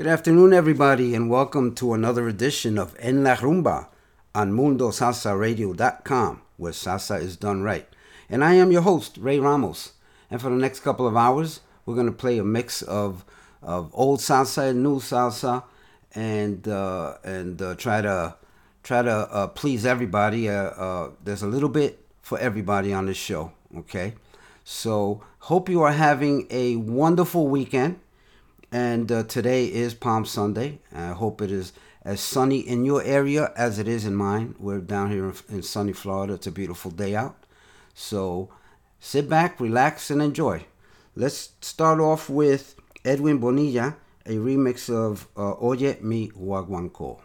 Good afternoon, everybody, and welcome to another edition of En La Rumba on MundoSalsaRadio.com, where salsa is done right. And I am your host, Ray Ramos. And for the next couple of hours, we're going to play a mix of, of old salsa and new salsa, and uh, and uh, try to try to uh, please everybody. Uh, uh, there's a little bit for everybody on this show. Okay, so hope you are having a wonderful weekend and uh, today is Palm Sunday. I hope it is as sunny in your area as it is in mine. We're down here in- sunny Florida. It's a beautiful day out. So sit back, relax, and enjoy. Let's start off with Edwin Bonilla, a remix of uh, Oye Mi Guaguanco.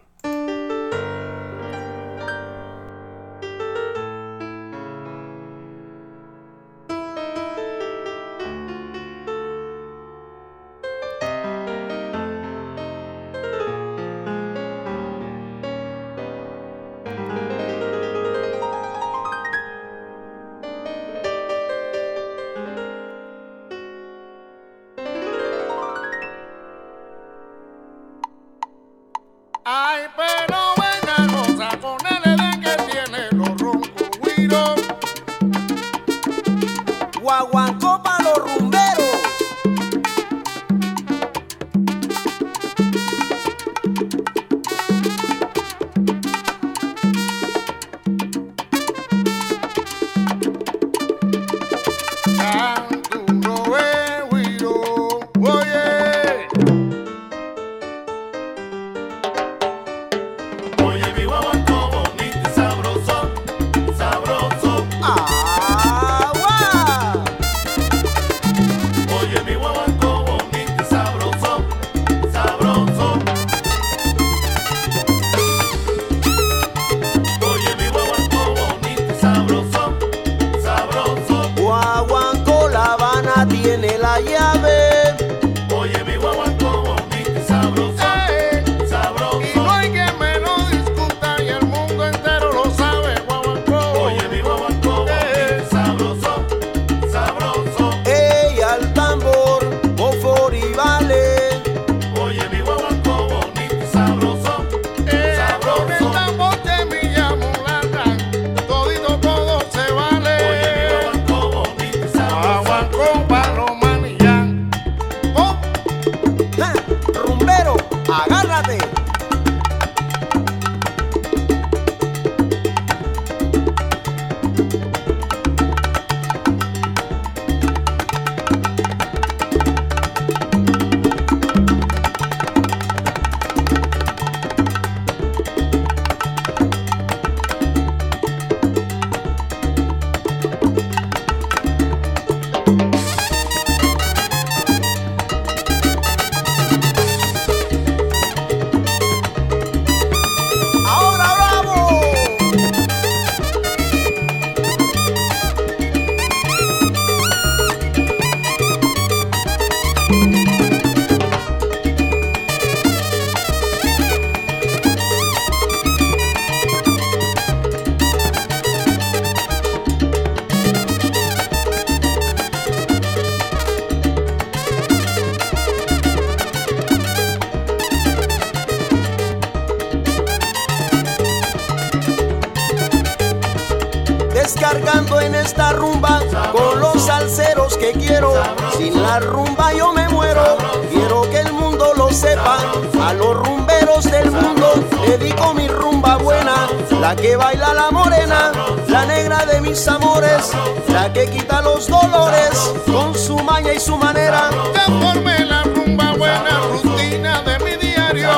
Y su manera. Conforme la rumba buena, rutina de mi diario.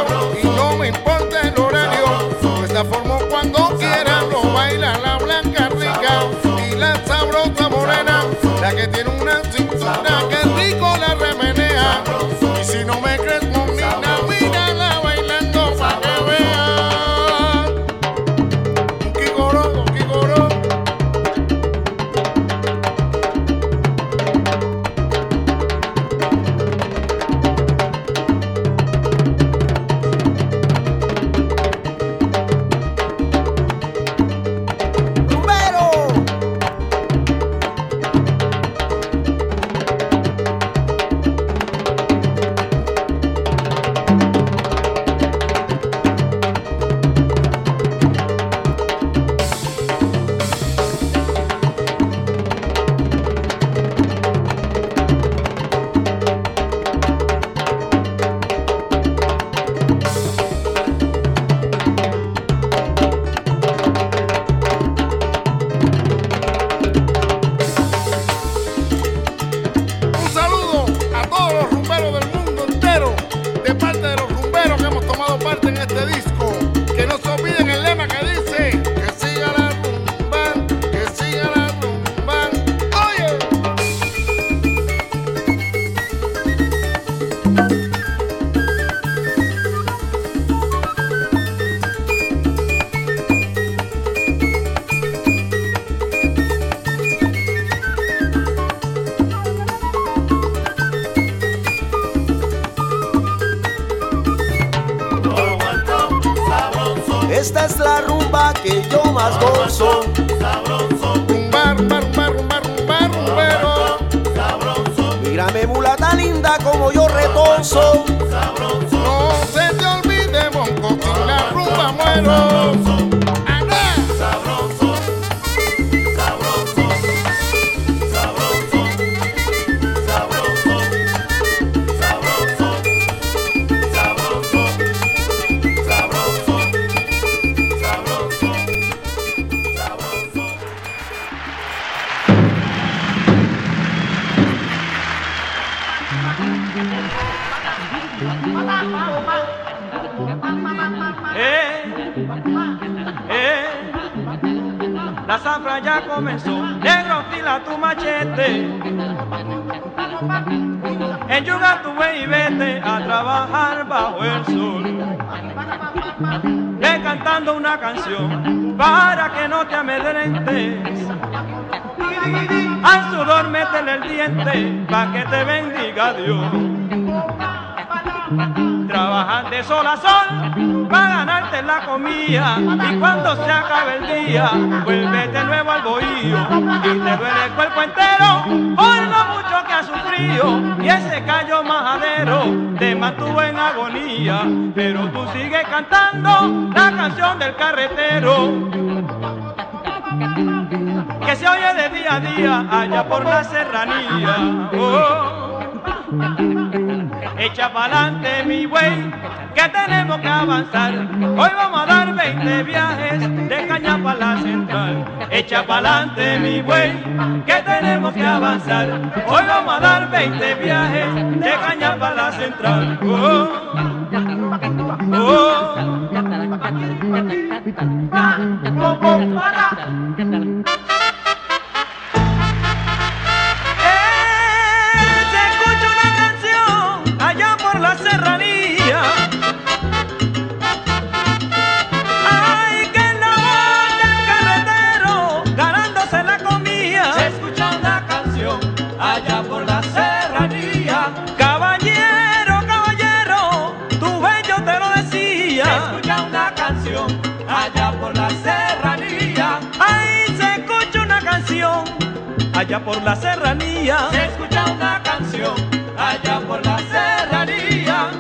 Y no me importa el horario, pues la formo cuando quiera. Lo baila la blanca rica y la sabrosa morena. La que tiene una cintura Eh, la zafra ya comenzó, negro fila tu machete. Enjuga tu buey y vete a trabajar bajo el sol. Ve cantando una canción para que no te amedrentes. Al sudor métele el diente para que te bendiga Dios. Trabajar de sol a sol para ganarte la comida. Y cuando se acabe el día vuelve de nuevo al bohío. Y te duele el cuerpo entero por lo mucho que has sufrido. Y ese callo majadero te mantuvo en agonía. Pero tú sigues cantando la canción del carretero. Que se oye de día a día allá por la serranía. Oh. Echa pa'lante mi buey, que tenemos que avanzar. Hoy vamos a dar 20 viajes de caña para la central. Echa pa'lante mi buey, que tenemos que avanzar. Hoy vamos a dar 20 viajes de caña para la central. Oh, oh. Oh, allá por la serranía. Se escucha una canción allá por la serranía.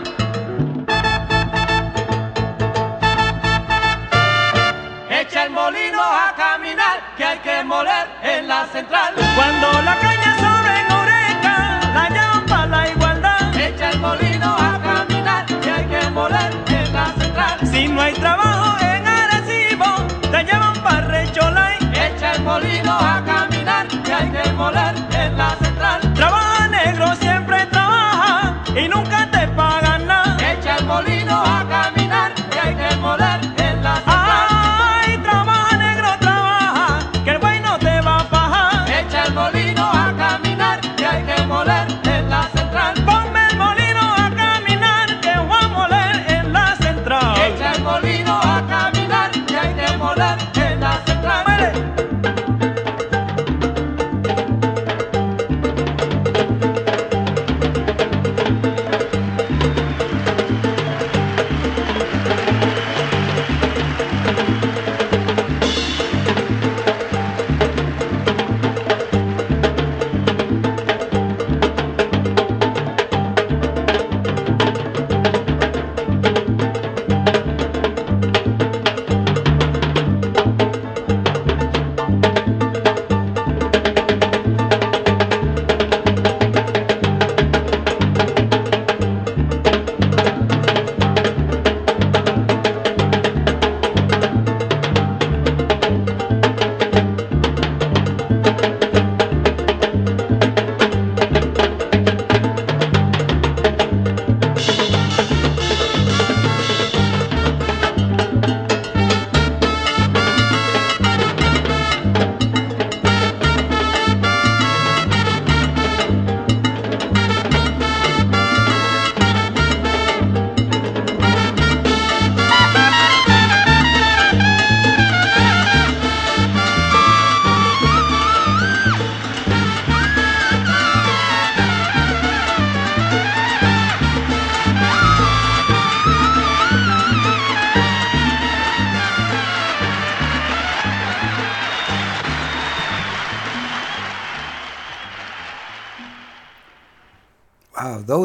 Echa el molino a caminar, que hay que moler en la central. Cuando la caña sobre en oreja, la llaman para la igualdad. Echa el molino a caminar, que hay que moler en la central. Si no hay trabajo en Arecibo, te llevan para Recholay. Echa el molino a caminar, que hay que moler en la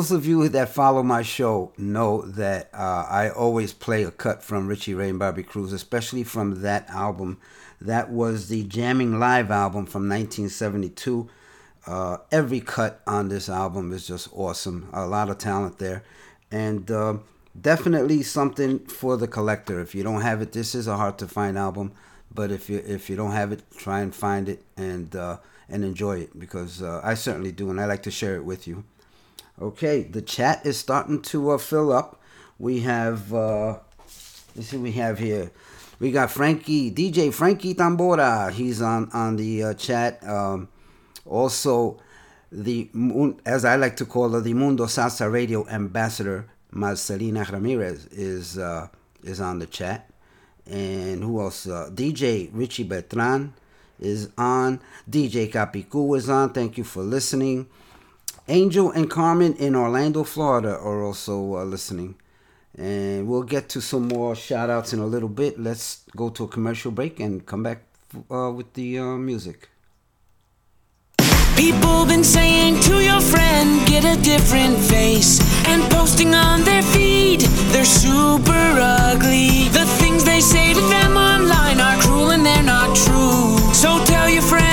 those of you that follow my show know that uh, I always play a cut from Richie Ray and Bobby Cruz, especially from that album. That was the Jamming Live album from 1972. Uh, every cut on this album is just awesome. A lot of talent there. And uh, definitely something for the collector. If you don't have it, this is a hard to find album. But if you if you don't have it, try and find it and uh, and enjoy it because uh, I certainly do, and I like to share it with you. Okay, the chat is starting to uh, fill up. We have uh, let's see, we have here. We got Frankie DJ Frankie Tambora. He's on on the uh, chat. Um, also, the as I like to call her, the Mundo Salsa Radio ambassador Marcelina Ramirez is uh, is on the chat. And who else? Uh, DJ Richie Bertran is on. DJ Capicu is on. Thank you for listening. Angel and Carmen in Orlando, Florida are also uh, listening. And we'll get to some more shout outs in a little bit. Let's go to a commercial break and come back uh, with the uh, music. People been saying to your friend, get a different face. And posting on their feed, they're super ugly. The things they say to them online are cruel and they're not true. So tell your friend,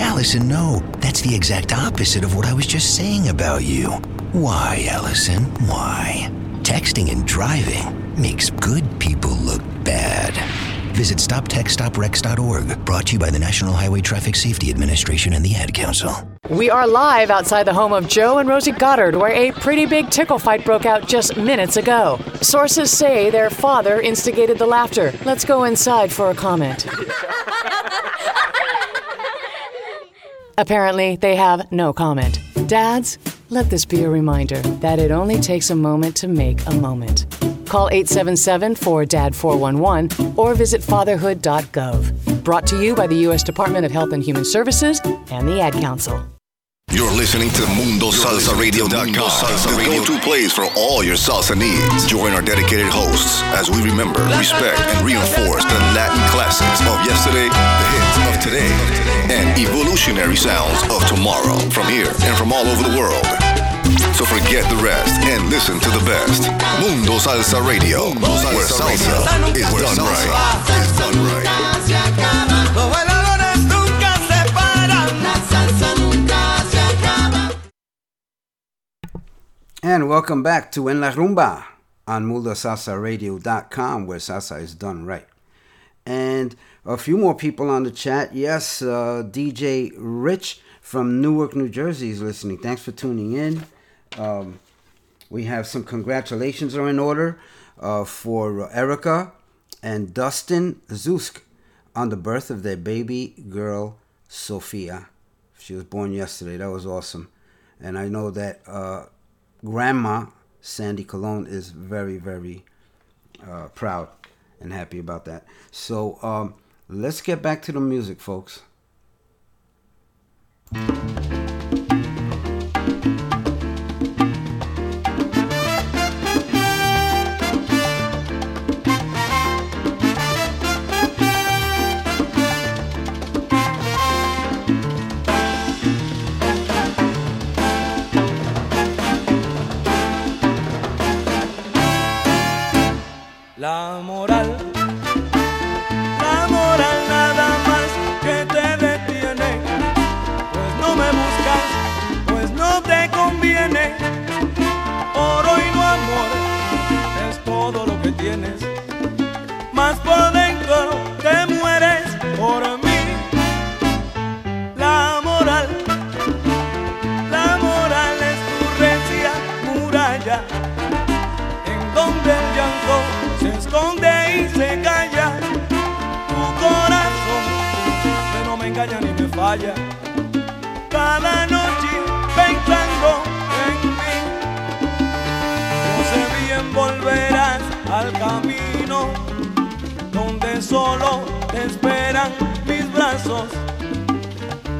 Allison, no. That's the exact opposite of what I was just saying about you. Why, Allison? Why? Texting and driving makes good people look bad. Visit StopTextsStopWrecks.org, brought to you by the National Highway Traffic Safety Administration and the Ad Council. We are live outside the home of Joe and Rosie Goddard, where a pretty big tickle fight broke out just minutes ago. Sources say their father instigated the laughter. Let's go inside for a comment. Apparently, they have no comment. Dads, let this be a reminder that it only takes a moment to make a moment. Call 877 4DAD 411 or visit fatherhood.gov. Brought to you by the U.S. Department of Health and Human Services and the Ad Council. You're listening to MundoSalsaRadio.com, the go-to place for all your salsa needs. Join our dedicated hosts as we remember, respect, and reinforce the Latin classics of yesterday, the hits of today, and evolutionary sounds of tomorrow from here and from all over the world. So forget the rest and listen to the best. Mundo Salsa Radio, where salsa is done right. Is done right. And welcome back to En La Rumba on MundoSalsaRadio.com, where salsa is done right. And a few more people on the chat. Yes, uh, DJ Rich from Newark, New Jersey is listening. Thanks for tuning in. Um, we have some congratulations are in order uh, for Erica and Dustin Zusk on the birth of their baby girl, Sophia. She was born yesterday. That was awesome. And I know that uh, grandma, Sandy Cologne, is very, very uh, proud and happy about that. So um, let's get back to the music, folks. Cada noche pensando en mí, yo sé bien volverás al camino donde solo te esperan mis brazos.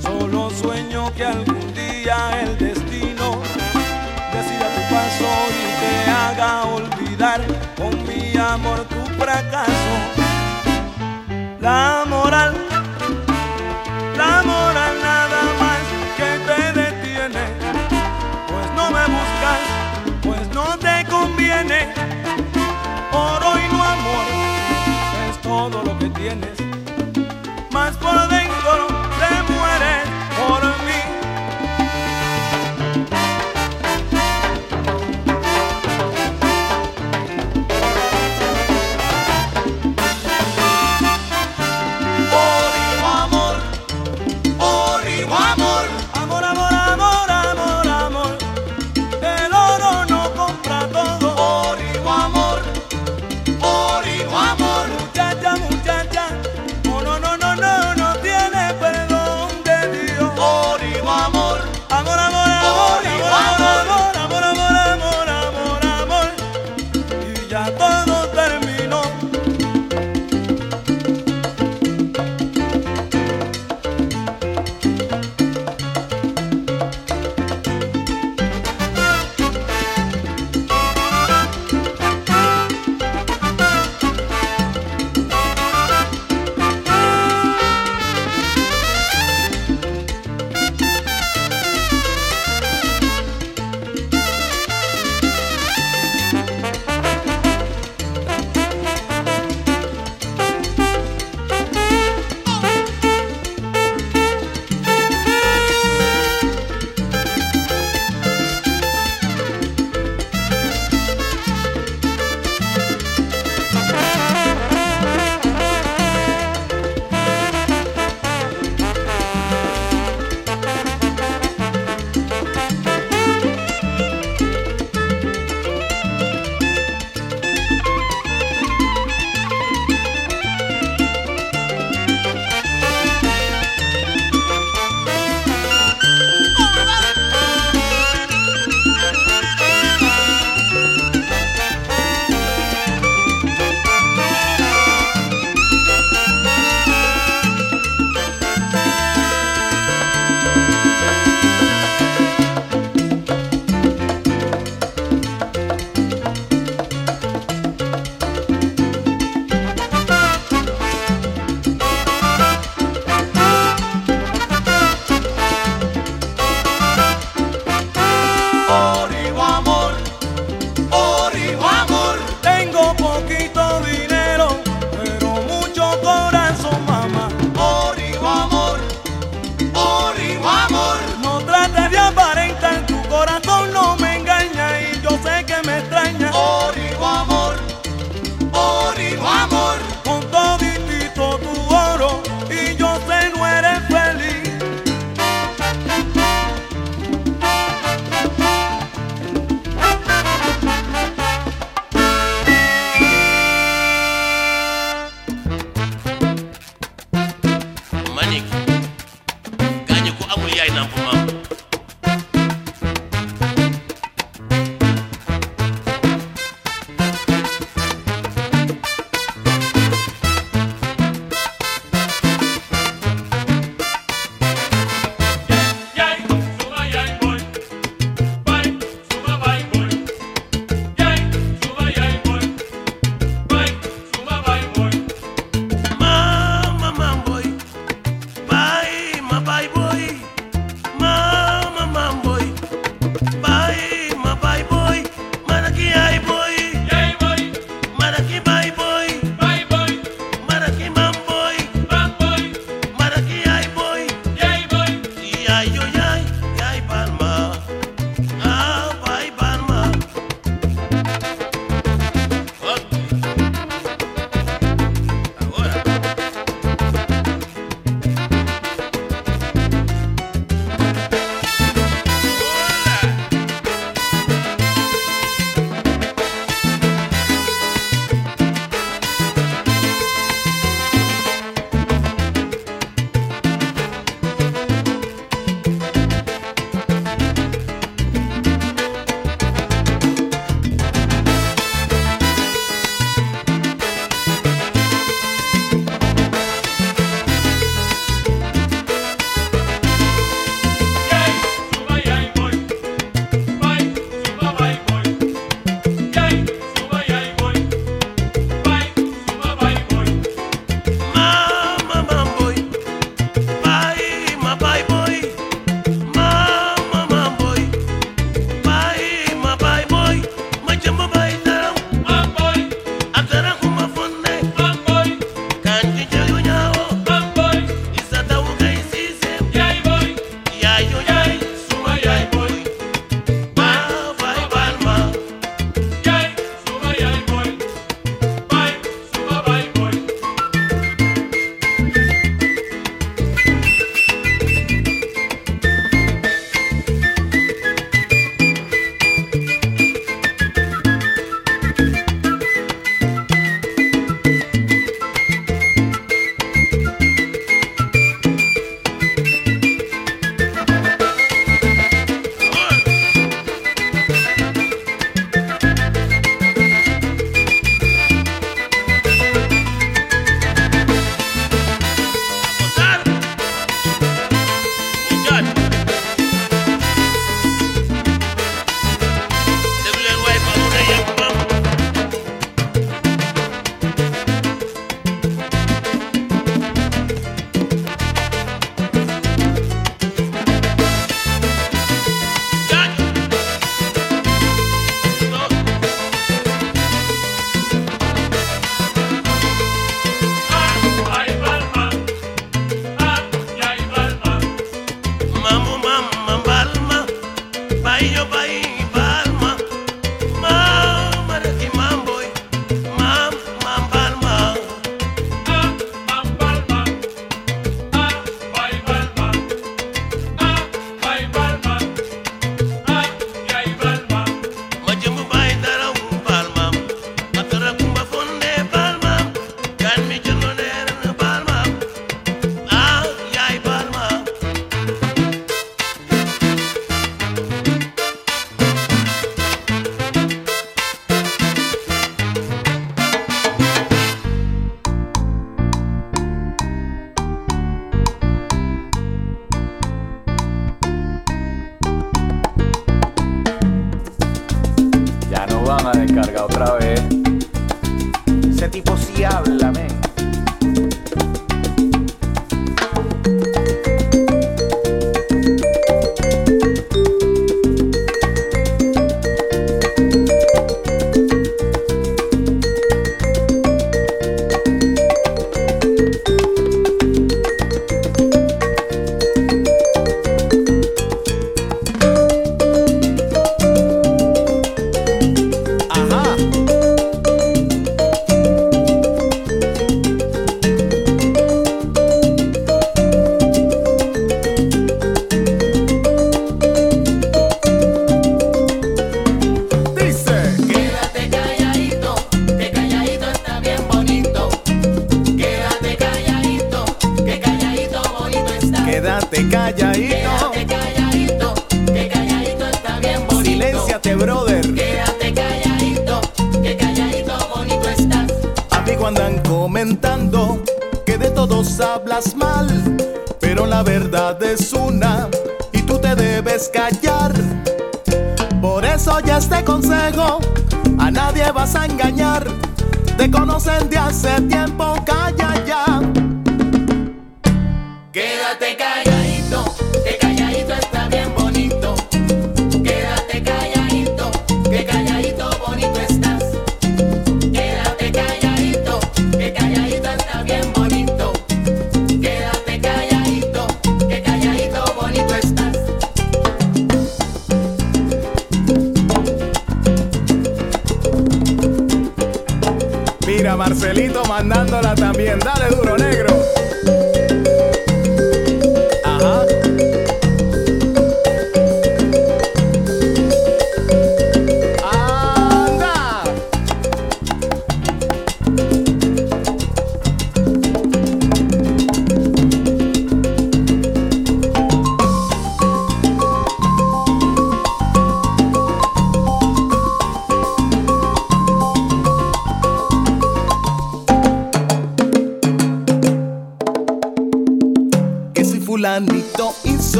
Solo sueño que algún día el destino decida tu paso y te haga olvidar con mi amor tu fracaso. La moral, tienes, callar. Por eso ya este consejo, a nadie vas a engañar. Te conocen de hace tiempo, calla ya. Quédate callado. Marcelito mandándola también. Dale duro, negro.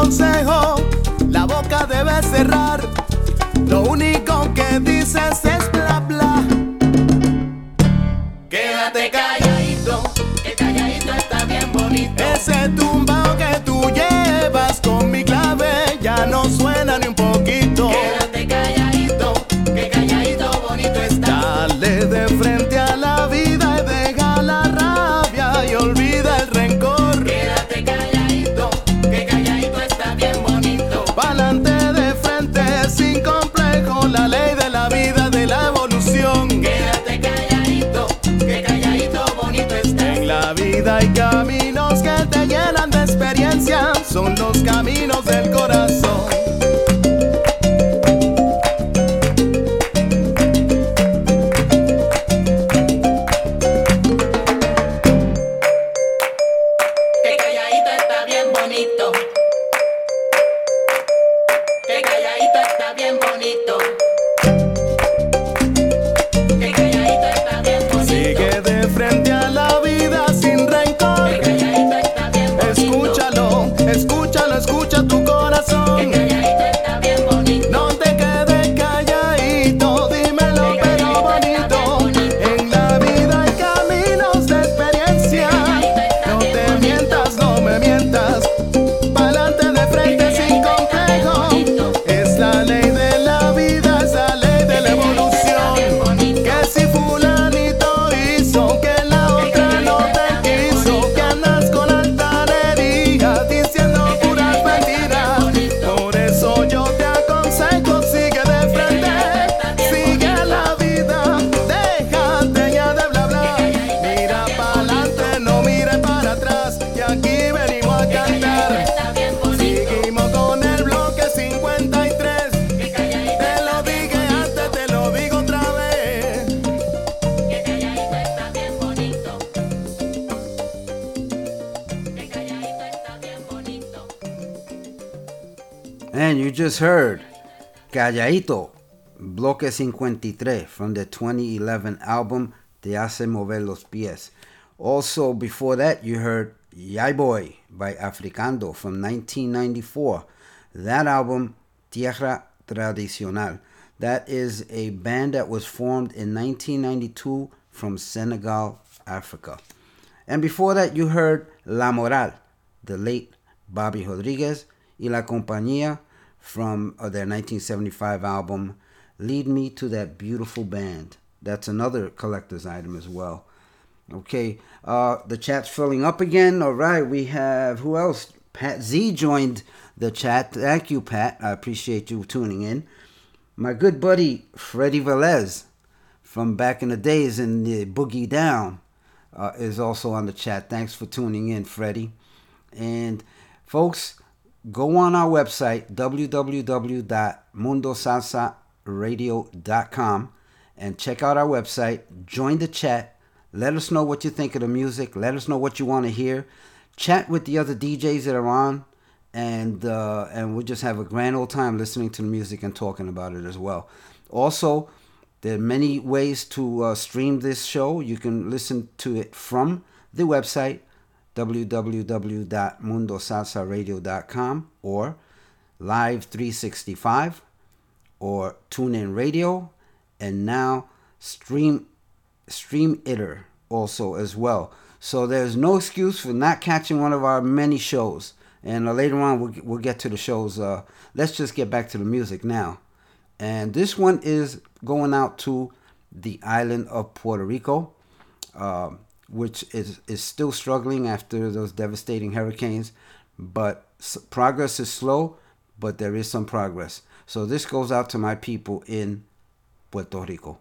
consejo la boca debe cerrar. Lo único que dices es Block Bloque 53 from the 2011 album Te Hace Mover Los Pies. Also, before that, you heard Yai Boy by Africando from 1994. That album, Tierra Tradicional. That is a band that was formed in 1992 from Senegal, Africa. And before that, you heard La Moral, the late Bobby Rodriguez y La Compañía from uh, their 1975 album, Lead Me to That Beautiful Band. That's another collector's item as well. Okay, uh, the chat's filling up again. All right, we have who else? Pat Z joined the chat. Thank you, Pat. I appreciate you tuning in. My good buddy Freddie Velez from back in the days in the Boogie Down uh, is also on the chat. Thanks for tuning in, Freddie. And folks, go on our website www.mundosalsaradio.com and check out our website. Join the chat. Let us know what you think of the music. Let us know what you want to hear. Chat with the other DJs that are on, and uh, and we'll just have a grand old time listening to the music and talking about it as well. Also, there are many ways to uh, stream this show. You can listen to it from the website www.mundosalsaradio.com or Live 365 or TuneIn Radio and now Stream Stream also as well. So there's no excuse for not catching one of our many shows. And uh, later on we'll, we'll get to the shows. Uh, let's just get back to the music now. And this one is going out to the island of Puerto Rico. Um, which is, is still struggling after those devastating hurricanes. But progress is slow, but there is some progress. So this goes out to my people in Puerto Rico.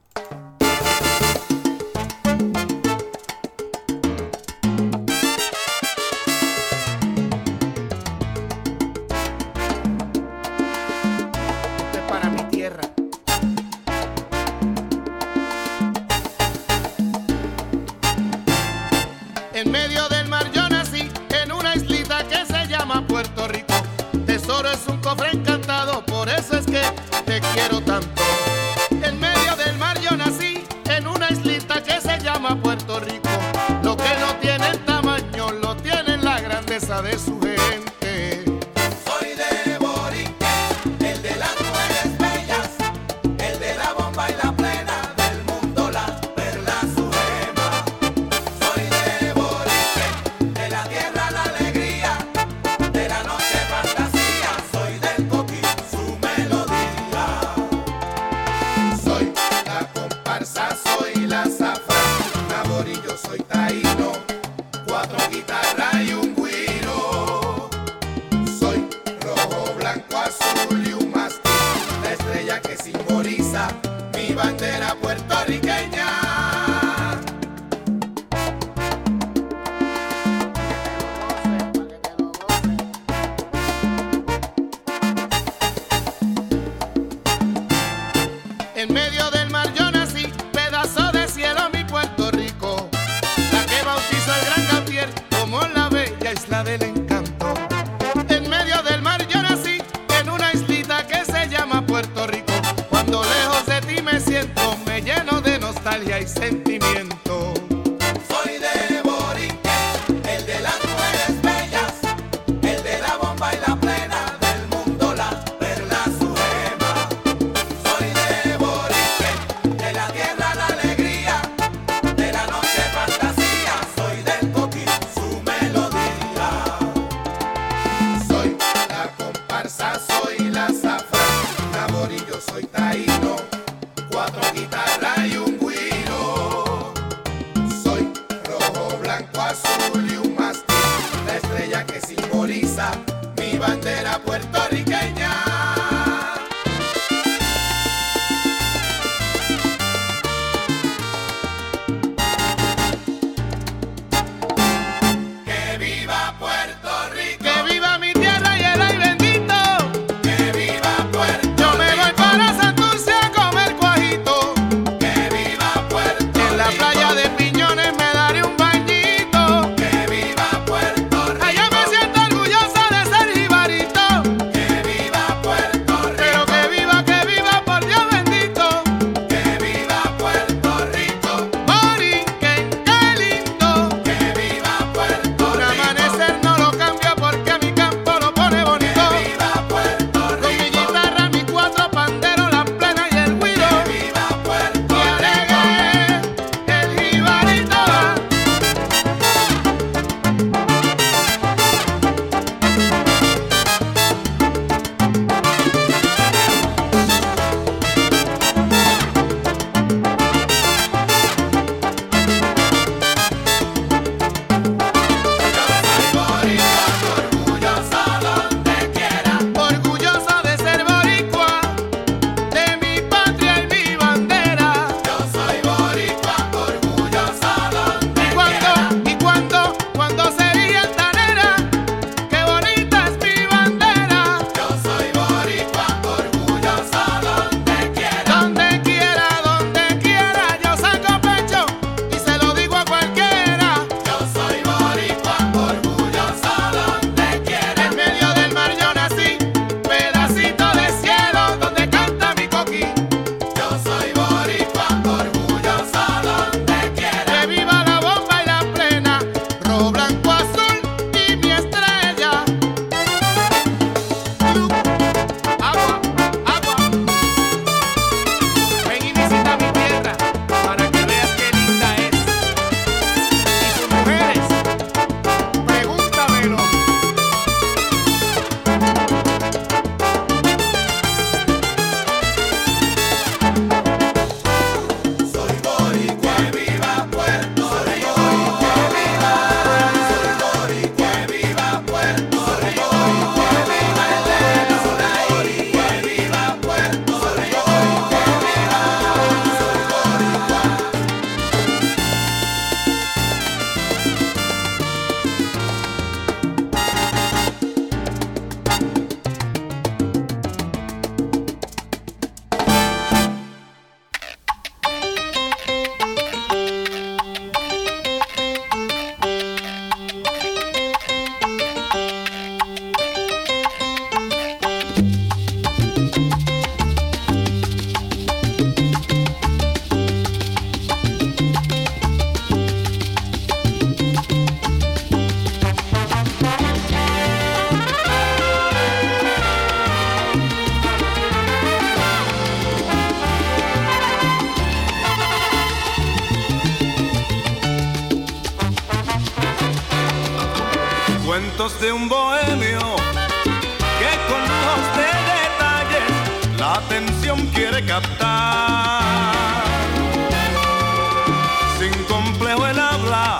Sin complejo el habla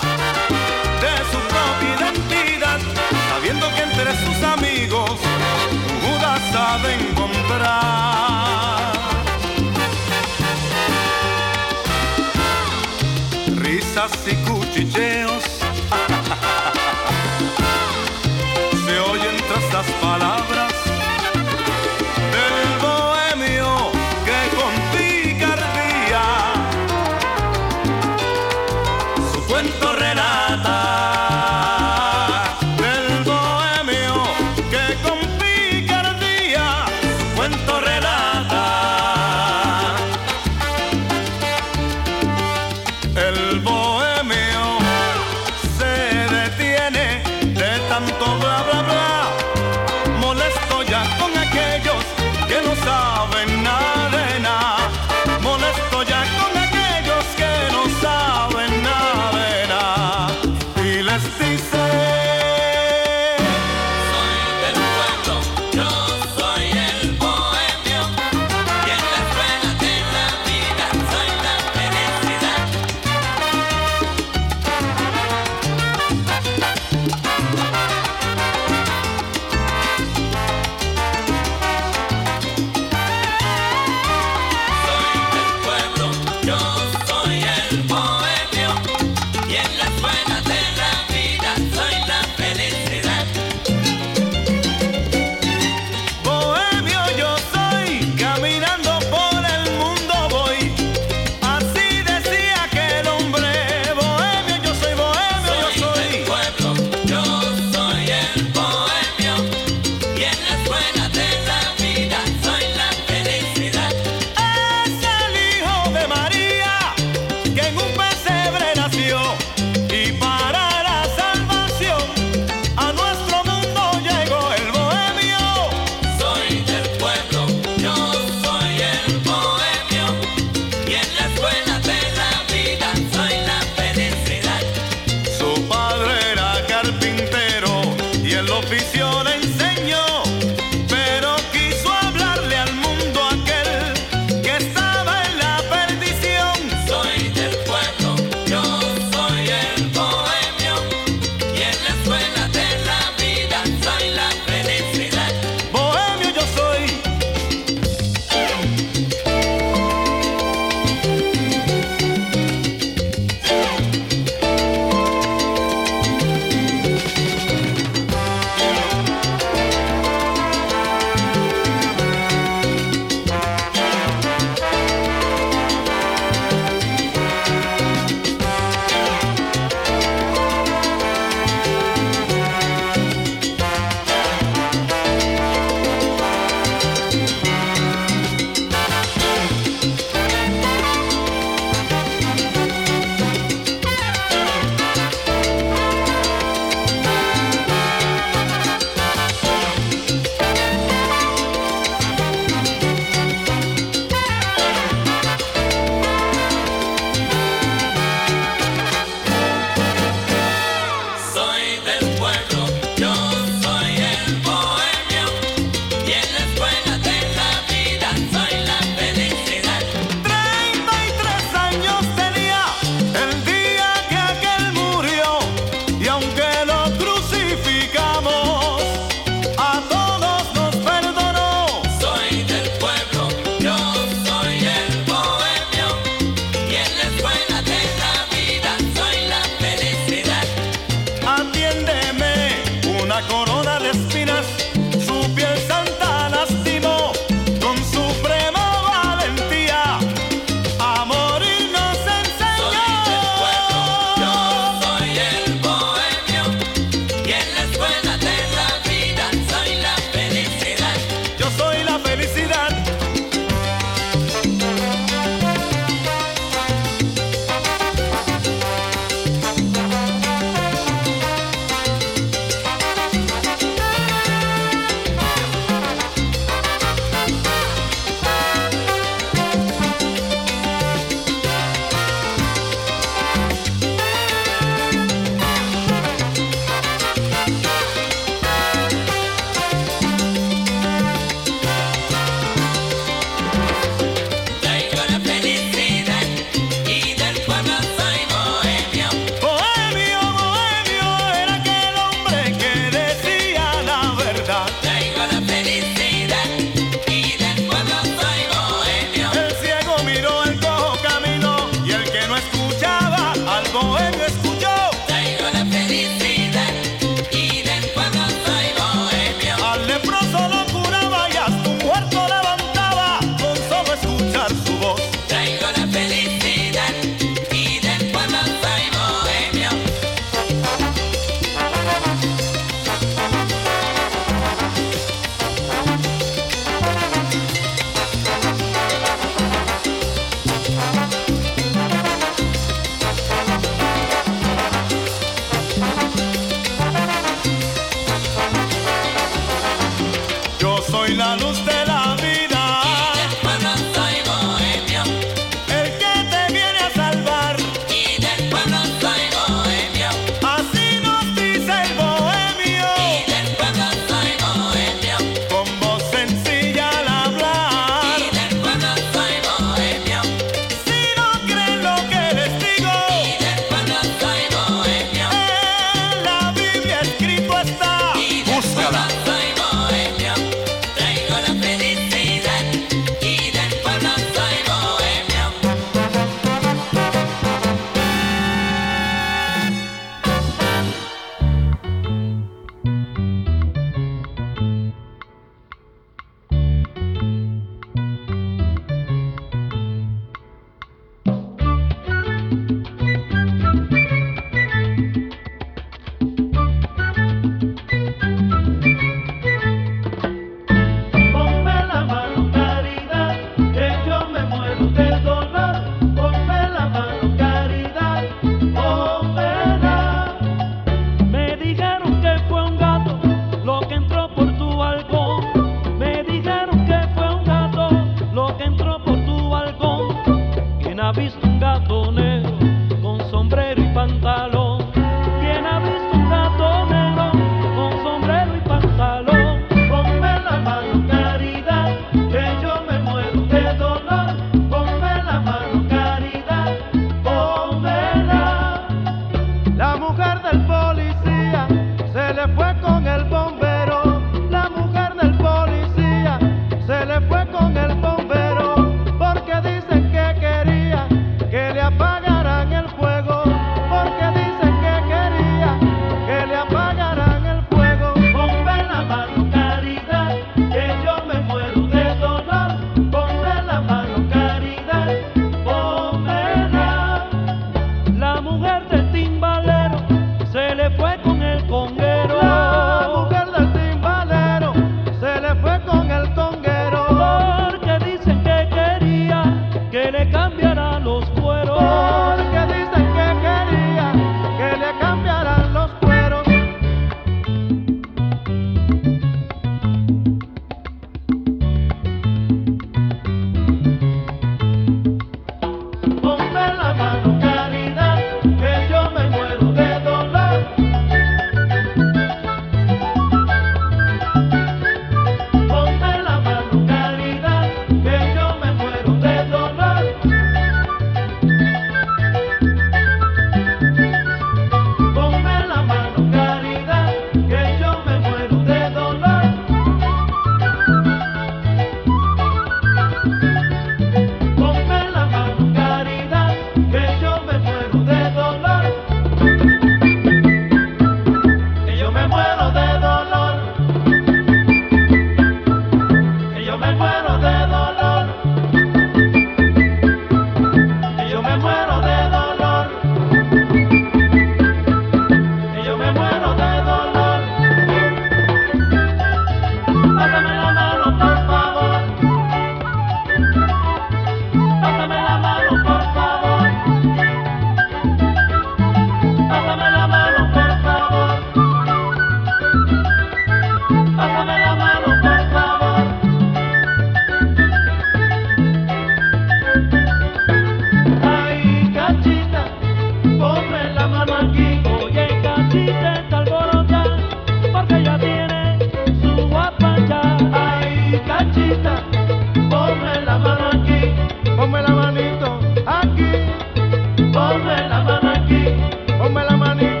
de su propia identidad, sabiendo que entre sus amigos Judas sabe encontrar. Risas y cuchicheos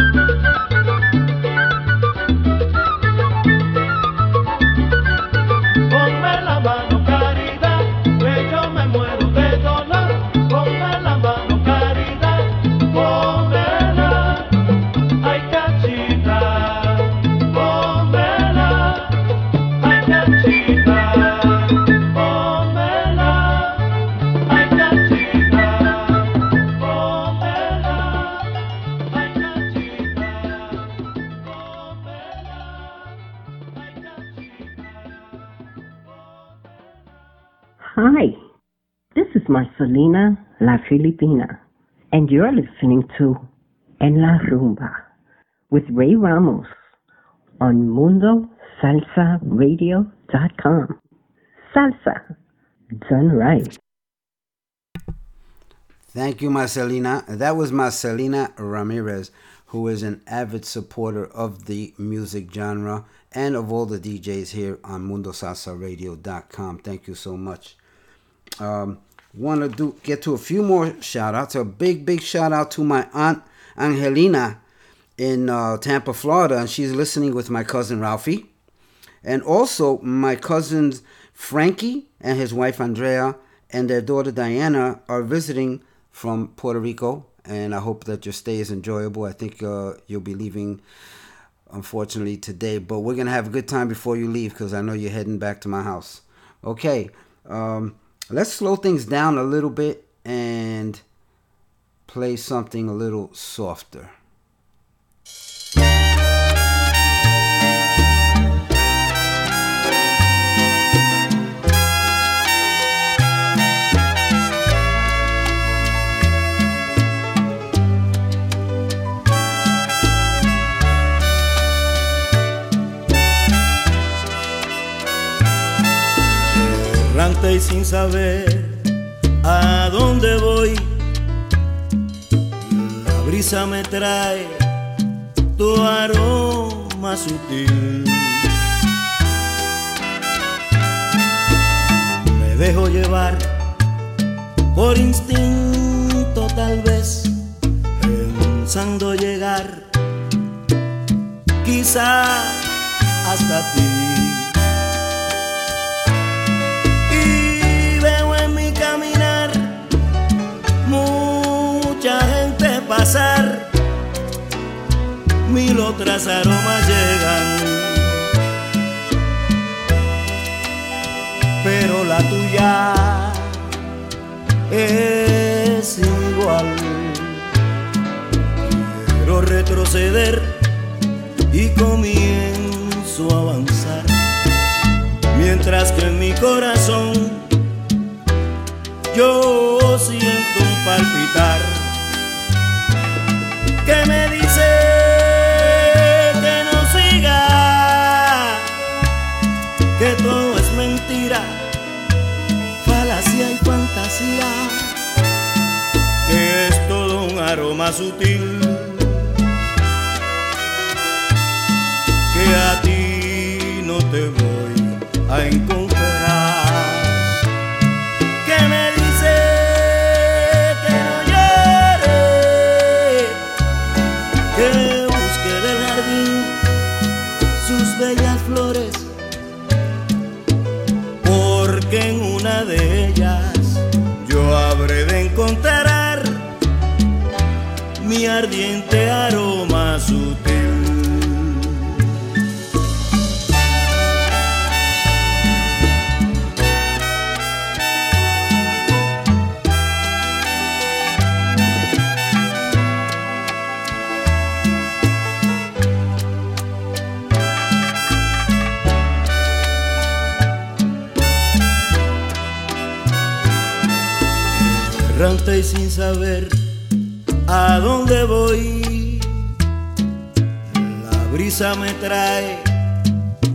thank you is Marcelina La Filipina, and you're listening to En La Rumba with Ray Ramos on MundoSalsaRadio.com. Salsa, done right. Thank you, Marcelina. That was Marcelina Ramirez, who is an avid supporter of the music genre and of all the DJs here on MundoSalsaRadio.com. Thank you so much. Um, Want to do get to a few more shout outs. A big, big shout out to my aunt Angelina in uh, Tampa, Florida, and she's listening with my cousin Ralphie, and also my cousins Frankie and his wife Andrea and their daughter Diana are visiting from Puerto Rico, and I hope that your stay is enjoyable. I think uh, you'll be leaving, unfortunately, today, but we're gonna have a good time before you leave because I know you're heading back to my house. Okay, um, let's slow things down a little bit and play something a little softer. Y sin saber a dónde voy. La brisa me trae tu aroma sutil. Me dejo llevar por instinto tal vez, pensando llegar quizá hasta ti. Pasar, mil otras aromas llegan. Pero la tuya es igual. Quiero retroceder y comienzo a avanzar mientras que en mi corazón yo siento un palpitar que me dice que no siga, que todo es mentira, falacia y fantasía, que es todo un aroma sutil. Que a ti no te bellas flores, porque en una de ellas yo habré de encontrar mi ardiente aroma sin saber a dónde voy. La brisa me trae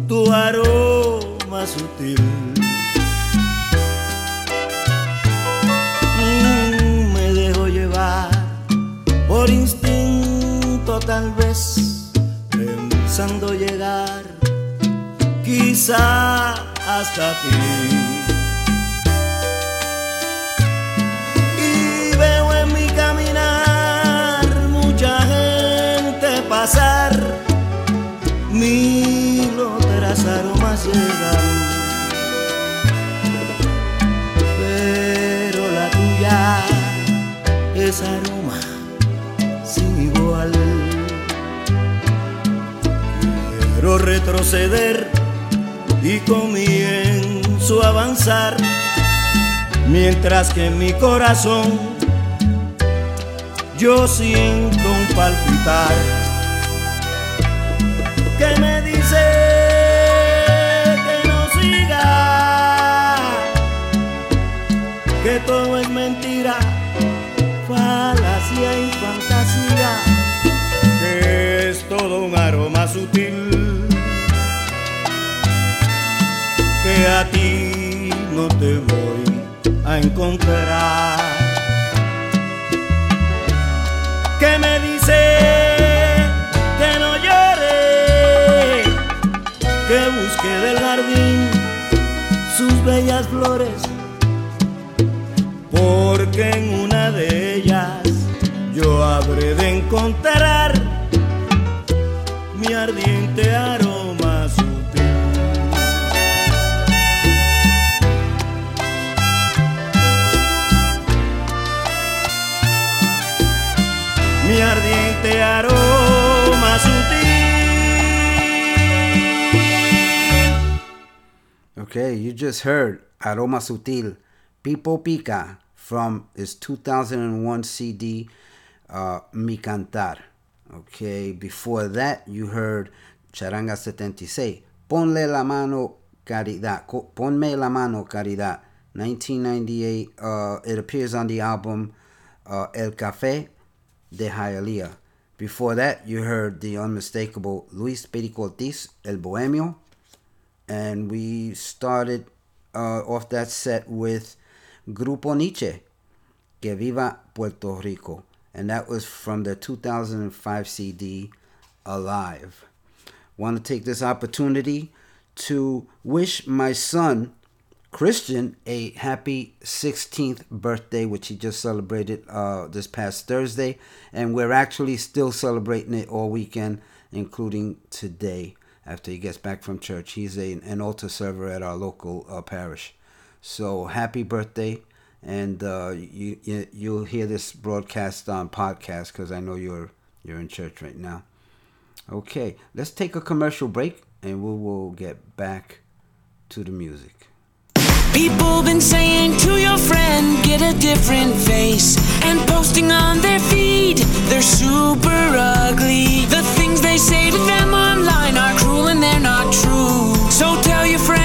tu aroma sutil. Mm, me dejo llevar por instinto tal vez, pensando llegar quizá hasta ti. Pasar, mil otras aromas llegan, pero la tuya es aroma sin igual. Quiero retroceder y comienzo a avanzar mientras que en mi corazón yo siento un palpitar mentira, falacia y fantasía, que es todo un aroma sutil, que a ti no te voy a encontrar. Que me dice que no llore, que busque del jardín sus bellas flores, en una de ellas yo habré de encontrar mi ardiente aroma sutil. Mi ardiente aroma sutil. Okay, you just heard Aroma Sutil, Pipo Pica from his 2001 CD, uh, Mi Cantar. Okay, before that, you heard Charanga 76, Ponle la mano caridad, Ponme la mano caridad, 1998. Uh, it appears on the album uh, El Café de Hialeah. Before that, you heard the unmistakable Luis Perico Ortiz, El Bohemio. And we started uh, off that set with Grupo Niche, Que Viva Puerto Rico. And that was from the 2005 CD, Alive. Want to take this opportunity to wish my son, Christian, a happy 16th birthday, which he just celebrated uh, this past Thursday. And we're actually still celebrating it all weekend, including today after he gets back from church. He's a, an altar server at our local uh, parish. So happy birthday. And uh, you, you, you'll hear this broadcast on podcast because I know you're, you're in church right now. Okay, let's take a commercial break and we will get back to the music. People been saying to your friend, get a different face. And posting on their feed, they're super ugly. The things they say to them online are cruel and they're not true. So tell your friend,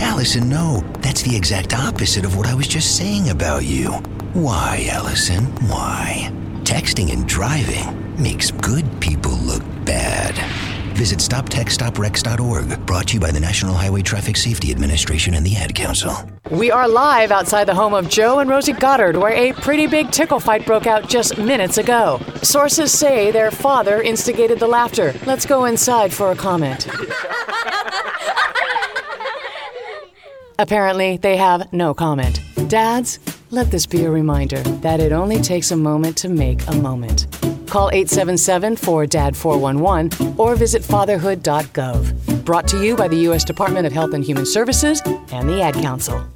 Allison, no. That's the exact opposite of what I was just saying about you. Why, Allison? Why? Texting and driving makes good people look bad. Visit StopTextsStopWrecks.org, brought to you by the National Highway Traffic Safety Administration and the Ad Council. We are live outside the home of Joe and Rosie Goddard, where a pretty big tickle fight broke out just minutes ago. Sources say their father instigated the laughter. Let's go inside for a comment. Apparently, they have no comment. Dads, let this be a reminder that it only takes a moment to make a moment. Call 877 4DAD 411 or visit fatherhood.gov. Brought to you by the U.S. Department of Health and Human Services and the Ad Council.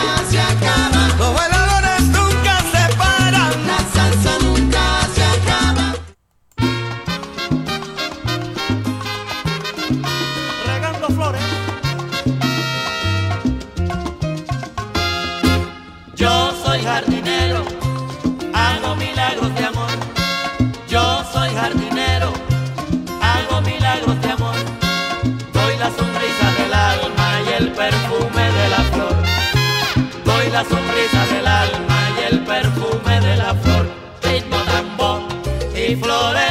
perfume de la flor. Doy la sonrisa del alma y el perfume de la flor. Ritmo, tambor y flores.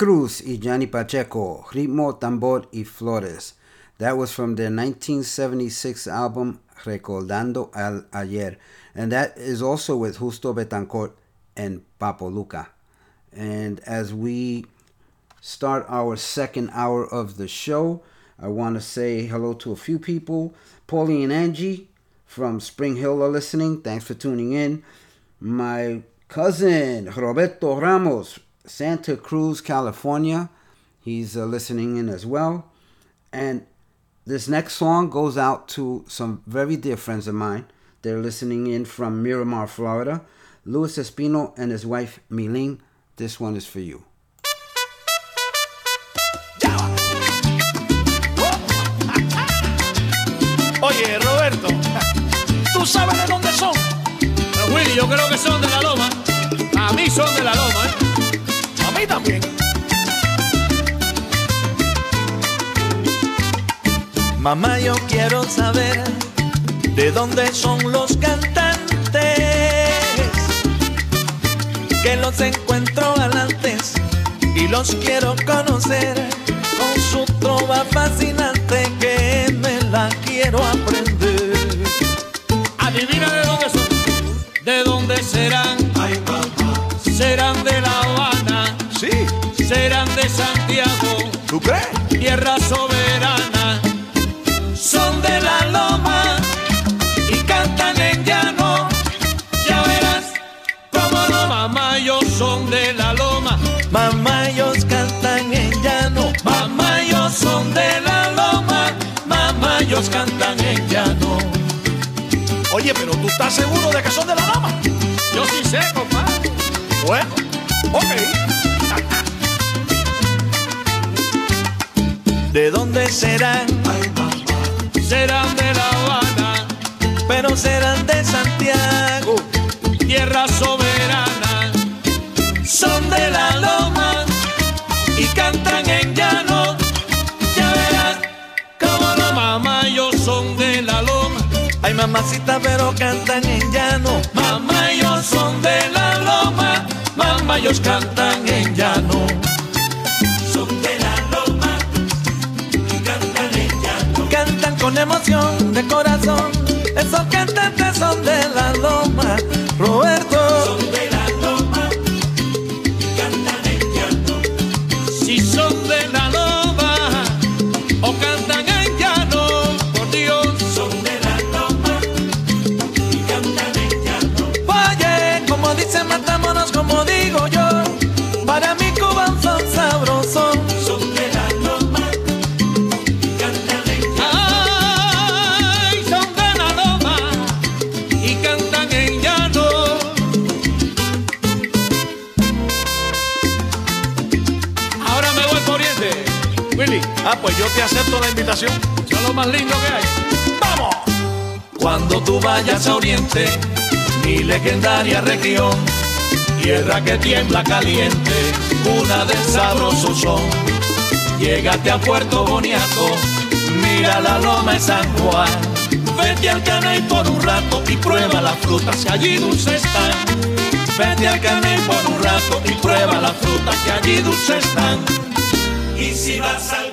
Cruz y Johnny Pacheco, Ritmo, Tambor y Flores. That was from their 1976 album Recordando el Ayer. And that is also with Justo Betancourt and Papo Lucca. And as we start our second hour of the show, I want to say hello to a few people. Paulie and Angie from Spring Hill are listening. Thanks for tuning in. My cousin Roberto Ramos, Santa Cruz, California. He's uh, listening in as well. And this next song goes out to some very dear friends of mine. They're listening in from Miramar, Florida. Luis Espino and his wife Milene. This one is for you. Oye, Roberto, ¿tú sabes de dónde son? Pero Willy, yo creo que son de la loma. A mí son de la loma, ¿eh? Mamá, yo quiero saber de dónde son los cantantes que los encuentro galantes y los quiero conocer con su trova fascinante que me la quiero aprender. ¿Tú crees? Tierra soberana. Son de la loma y cantan en llano. Ya verás cómo no, mamá, ellos son de la loma. Mamá, ellos cantan en llano. Mamá, ellos son de la loma. Mamá, ellos cantan en llano. Oye, pero ¿tú estás seguro de que son de la loma? Yo sí sé, compadre. Bueno, ok. ¿De dónde serán? Serán de La Habana. Pero serán de Santiago. Tierra soberana. Son de la loma y cantan en llano. Ya verás cómo no, mamá, ellos son de la loma. Ay, mamacita, pero cantan en llano. Mamá, ellos son de la loma. Mamá, ellos cantan en llano. Con emoción de corazón. Esos cantantes son son lo más lindo que hay. ¡Vamos! Cuando tú vayas a Oriente, mi legendaria región, tierra que tiembla caliente, cuna del sabroso son. Llégate a Puerto Boniato, mira la loma de San Juan. Vete al caney por un rato y prueba las frutas que allí dulces están. Vete al caney por un rato y prueba las frutas que allí dulces están. Y si vas al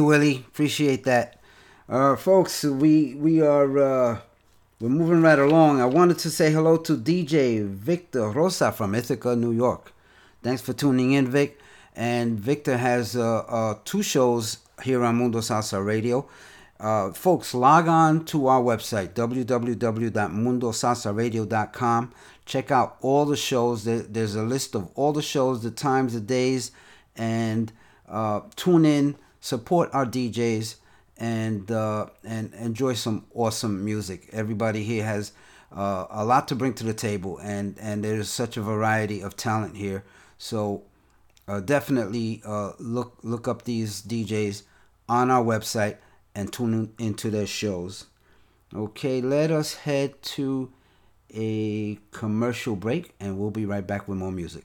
you, Willie. Appreciate that. Uh, folks, we we are uh, we're moving right along. I wanted to say hello to DJ Victor Rosa from Ithaca, New York. Thanks for tuning in, Vic. And Victor has uh, uh, two shows here on Mundo Salsa Radio. Uh, folks, log on to our website, www.mundosalsaradio.com. Check out all the shows. There's a list of all the shows, the times, the days, and uh, tune in, support our DJs, and uh, and enjoy some awesome music. Everybody here has uh, a lot to bring to the table, and and there's such a variety of talent here. So uh, definitely uh, look look up these DJs on our website and tune in, into their shows. Okay, let us head to a commercial break, and we'll be right back with more music.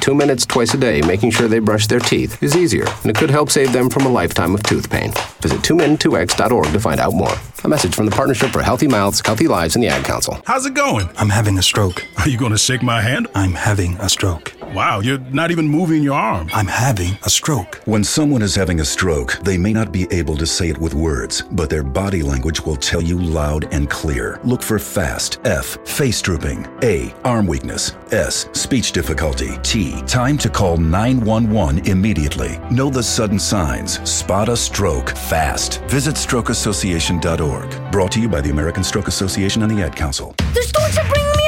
Two minutes twice a day making sure they brush their teeth is easier, and it could help save them from a lifetime of tooth pain. Visit 2min2x.org to find out more. A message from the Partnership for Healthy Mouths, Healthy Lives, and the Ad Council. How's it going? I'm having a stroke. Are you going to shake my hand? I'm having a stroke. Wow, you're not even moving your arm. I'm having a stroke. When someone is having a stroke, they may not be able to say it with words, but their body language will tell you loud and clear. Look for FAST, F, face drooping, A, arm weakness, S, speech difficulty, T, time to call 911 immediately. Know the sudden signs. Spot a stroke fast. Visit strokeassociation.org. Brought to you by the American Stroke Association and the Ad Council. The storks are bringing me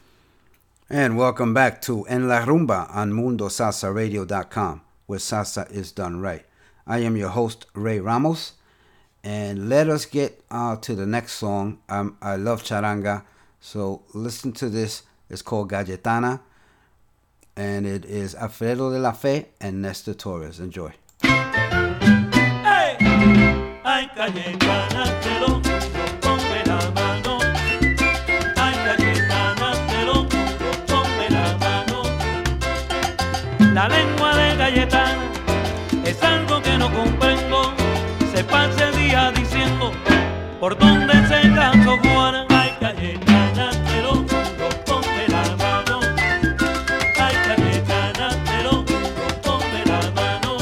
And welcome back to En La Rumba on MundoSalsaRadio.com, where salsa is done right. I am your host, Ray Ramos, and let us get uh, to the next song. Um, I love charanga, so listen to this. It's called Cayetana, and it is Alfredo de la Fe and Nestor Torres. Enjoy. Ay, La lengua de Cayetana es algo que no comprendo. Se pasa el día diciendo por dónde se casó Juana. Ay, Cayetana, lo juro, ponme la mano. Ay, Cayetana, lo juro, ponme la mano.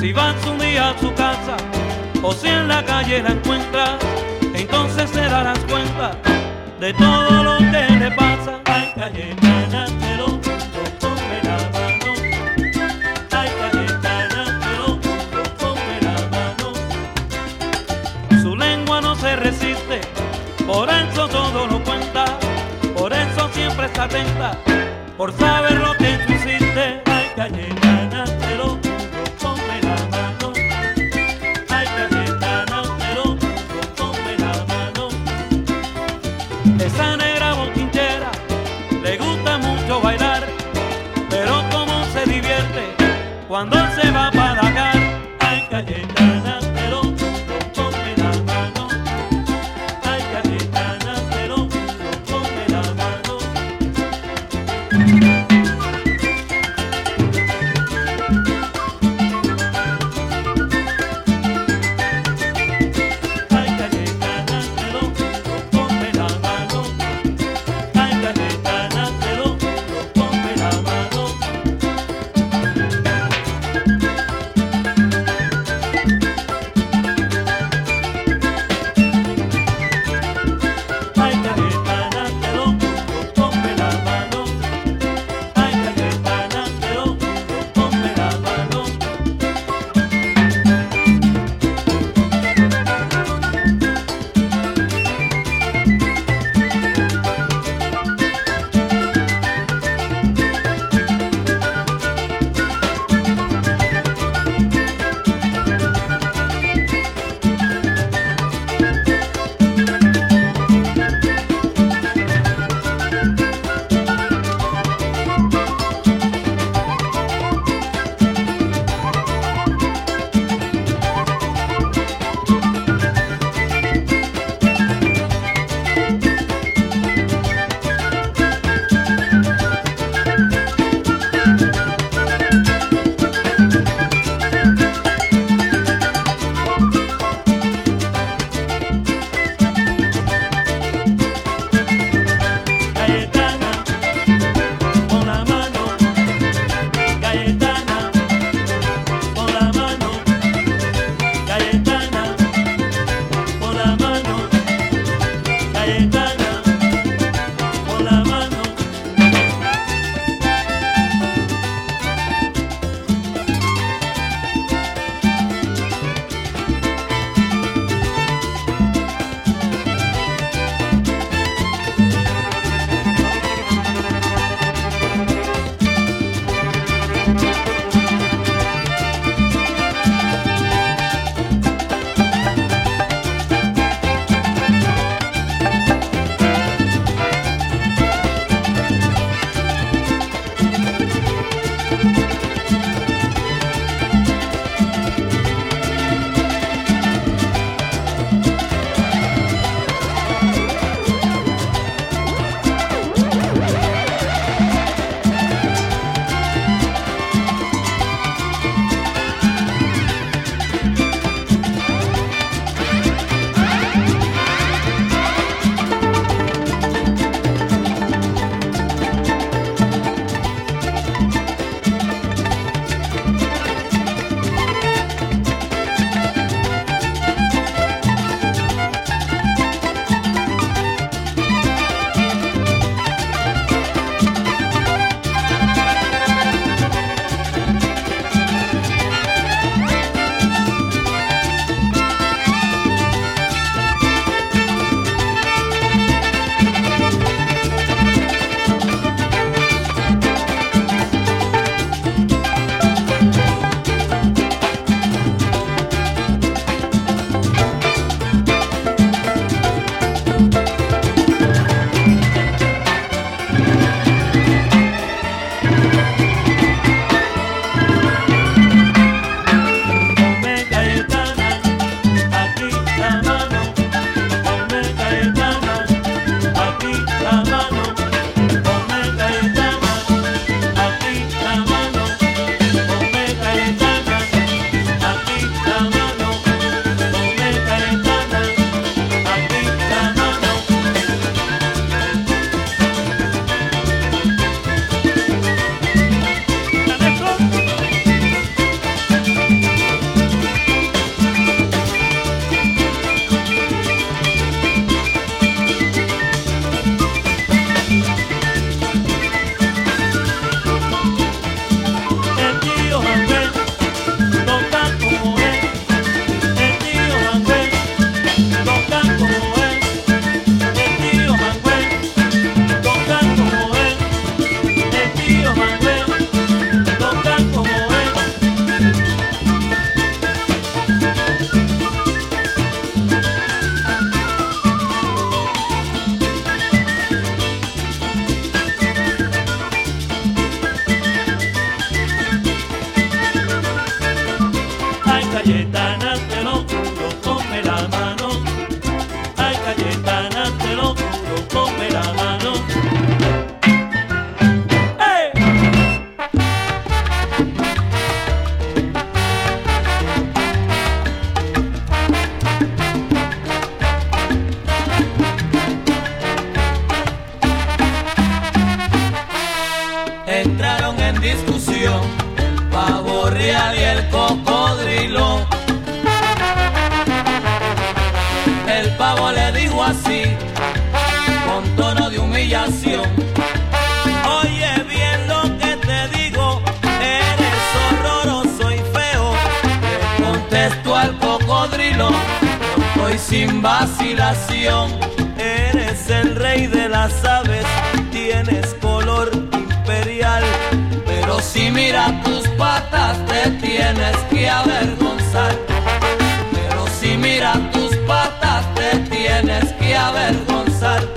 Si vas un día a su casa o si en la calle la encuentras, entonces te darás cuenta de todo lo que le pasa. Ay, Cayetana, por eso todo lo cuenta, por eso siempre está atenta, por saber lo que tú hiciste. Ay, Cayetana, dijo así, con tono de humillación. Oye bien lo que te digo, eres horroroso y feo. Le contestó al cocodrilo, estoy sin vacilación. Eres el rey de las aves, tienes color imperial. Pero si mira tus patas, te tienes que avergonzar. Tienes que avergonzar.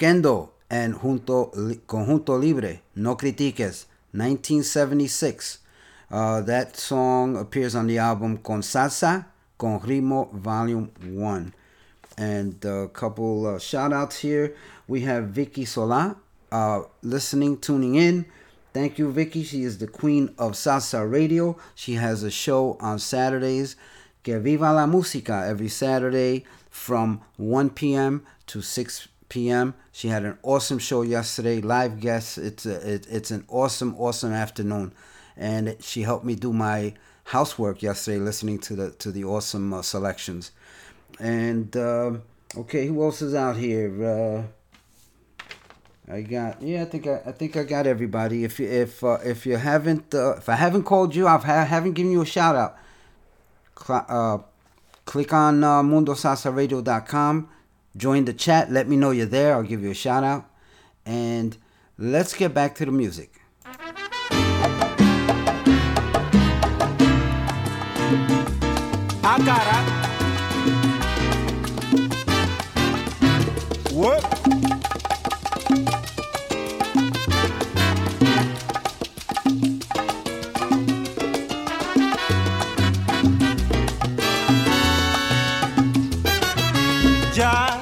Manny Oquendo and Junto, Conjunto Libre, No Critiques, 1976. Uh, that song appears on the album Con Salsa, Con Ritmo, Volume 1. And a couple uh, shout outs here. We have Vicky Sola uh, listening, tuning in. Thank you, Vicky. She is the queen of Salsa Radio. She has a show on Saturdays, Que Viva la Música, every Saturday from 1 p.m. to 6 p.m. She had an awesome show yesterday, live guests. It's a, it, it's an awesome, awesome afternoon, and she helped me do my housework yesterday, listening to the to the awesome uh, selections. And uh, okay, who else is out here? Uh, I got yeah, I think I, I think I got everybody. If you if uh, if you haven't uh, if I haven't called you, I've haven't given you a shout out. Cl- uh, click on uh, mundosalsaradio.com, join the chat. Let me know you're there. I'll give you a shout out, and let's get back to the music. A cara. Whoop. Ya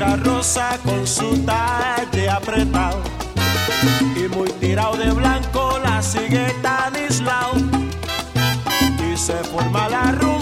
rosa con su talle apretado. Y muy tirado de blanco la sigue tan aislado y se forma la rumba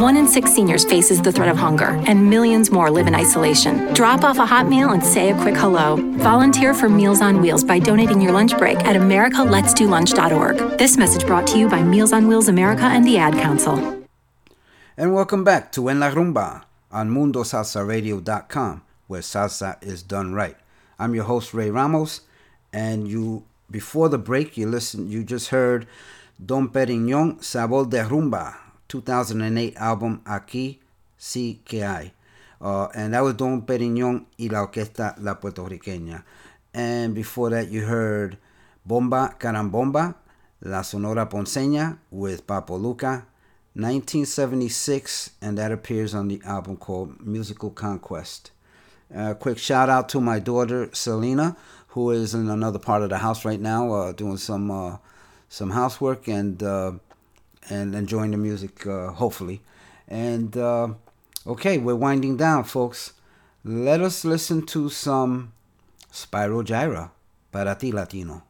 One in six seniors faces the threat of hunger, and millions more live in isolation. Drop off a hot meal and say a quick hello. Volunteer for Meals on Wheels by donating your lunch break at americaletsdolunch.org. This message brought to you by Meals on Wheels America and the Ad Council. And welcome back to En La Rumba on MundoSalsaRadio.com, where salsa is done right. I'm your host Ray Ramos, and you before the break you listened you just heard Don Perignon Sabor de Rumba, 2008 album Aquí Sí Que Hay. Uh, and that was Don Perignon y la Orquesta La Puertorriqueña. And before that, you heard Bomba Carambomba, La Sonora Ponceña with Papo Lucca, 1976, and that appears on the album called Musical Conquest. A uh, quick shout out to my daughter Selena, who is in another part of the house right now, uh, doing some uh, some housework and uh, and enjoying the music, uh, hopefully. And uh, okay, we're winding down, folks. Let us listen to some Spyro Gyra, Para Ti Latino.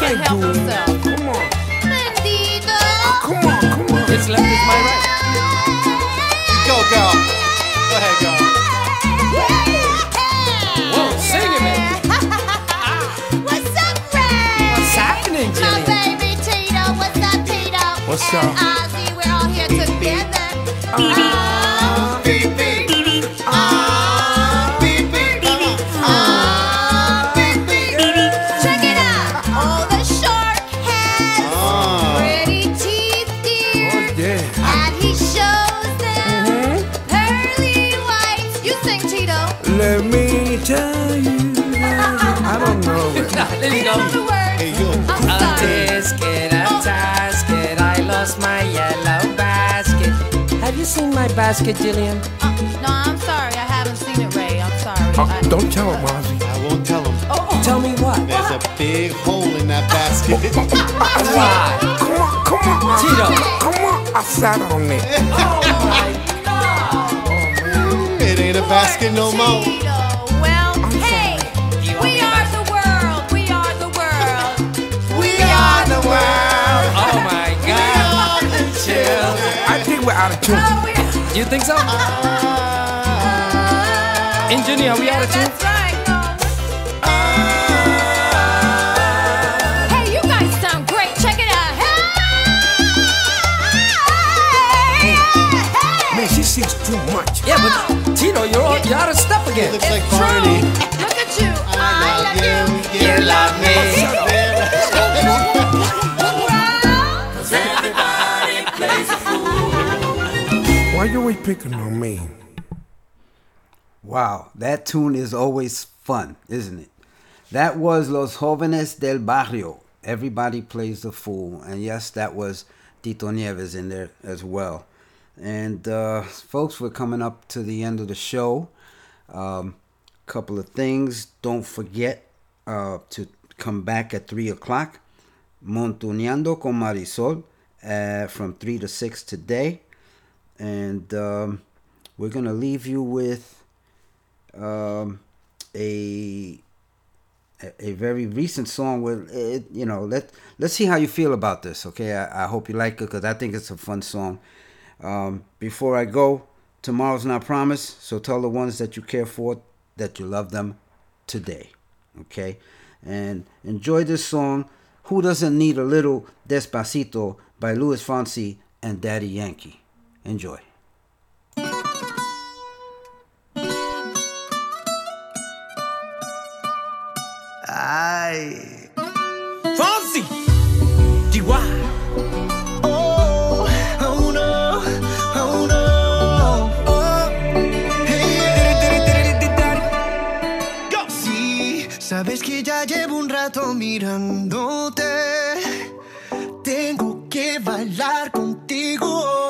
Feet. Yes, can't I help do. himself. Come on. Bendito. Come on, come on. His left is my right. Go, girl. Go ahead, girl. Whoa, sing it, man. What's up, Ray? What's happening, My Jillian? baby Tito. What's up, Tito? What's and up? Let me. Hey, yo. I'm sorry. Biscuit, a oh. tasket. I lost my yellow basket. Have you seen my basket, Jillian? Uh, no, I'm sorry. I haven't seen it, Ray. I'm sorry. I- don't tell him, Ozzy. I won't tell him. Oh. Tell me what? There's a big hole in that basket. Why? Come on, come on, Tito. Come on. I sat on it. Oh, my God. Oh, man. It ain't a basket no more. Out of tune. You think so? Engineer, we out of tune? That's right. Hey, you guys sound great. Check it out. Hey, Man, she sings too much. Yeah, but Tito, you're, all, you're out of step again. It's like Barney. Look at you. I, love you. You love me. Why you always picking on me? Wow, that tune is always fun, isn't it? That was Los Jóvenes del Barrio. Everybody plays the fool. And yes, that was Tito Nieves in there as well. And uh, folks, we're coming up to the end of the show. Um, couple of things. Don't forget uh, to come back at 3 o'clock. Montuneando con Marisol uh, from 3 to 6 today. And um, we're gonna leave you with um, a a- very recent song with it, you know let let's see how you feel about this okay? I, I hope you like it because i think it's a fun song. Um, before i go tomorrow's not promised so tell the ones that you care for that you love them today okay? And enjoy this song who doesn't need a little despacito by luis fonsi and daddy yankee enjoy Ay. Fonsi. Chihuahua. Oh, oh no, oh no. Oh. Hey. Sí, sabes que ya llevo un rato mirándote. Tengo que bailar contigo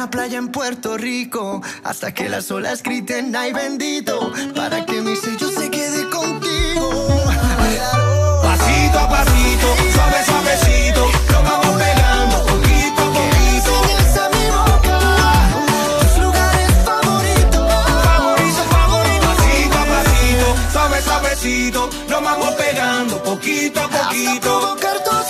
Una playa en Puerto Rico. Hasta que las olas griten, ay bendito. Para que mi sello se quede contigo. Pasito a pasito, suave, suavecito. Nos vamos pegando poquito a poquito. Enseñas a mi boca tus lugares favoritos. Favorito, favorito. Pasito a pasito, suave, suavecito. Nos vamos pegando poquito a poquito. provocar tus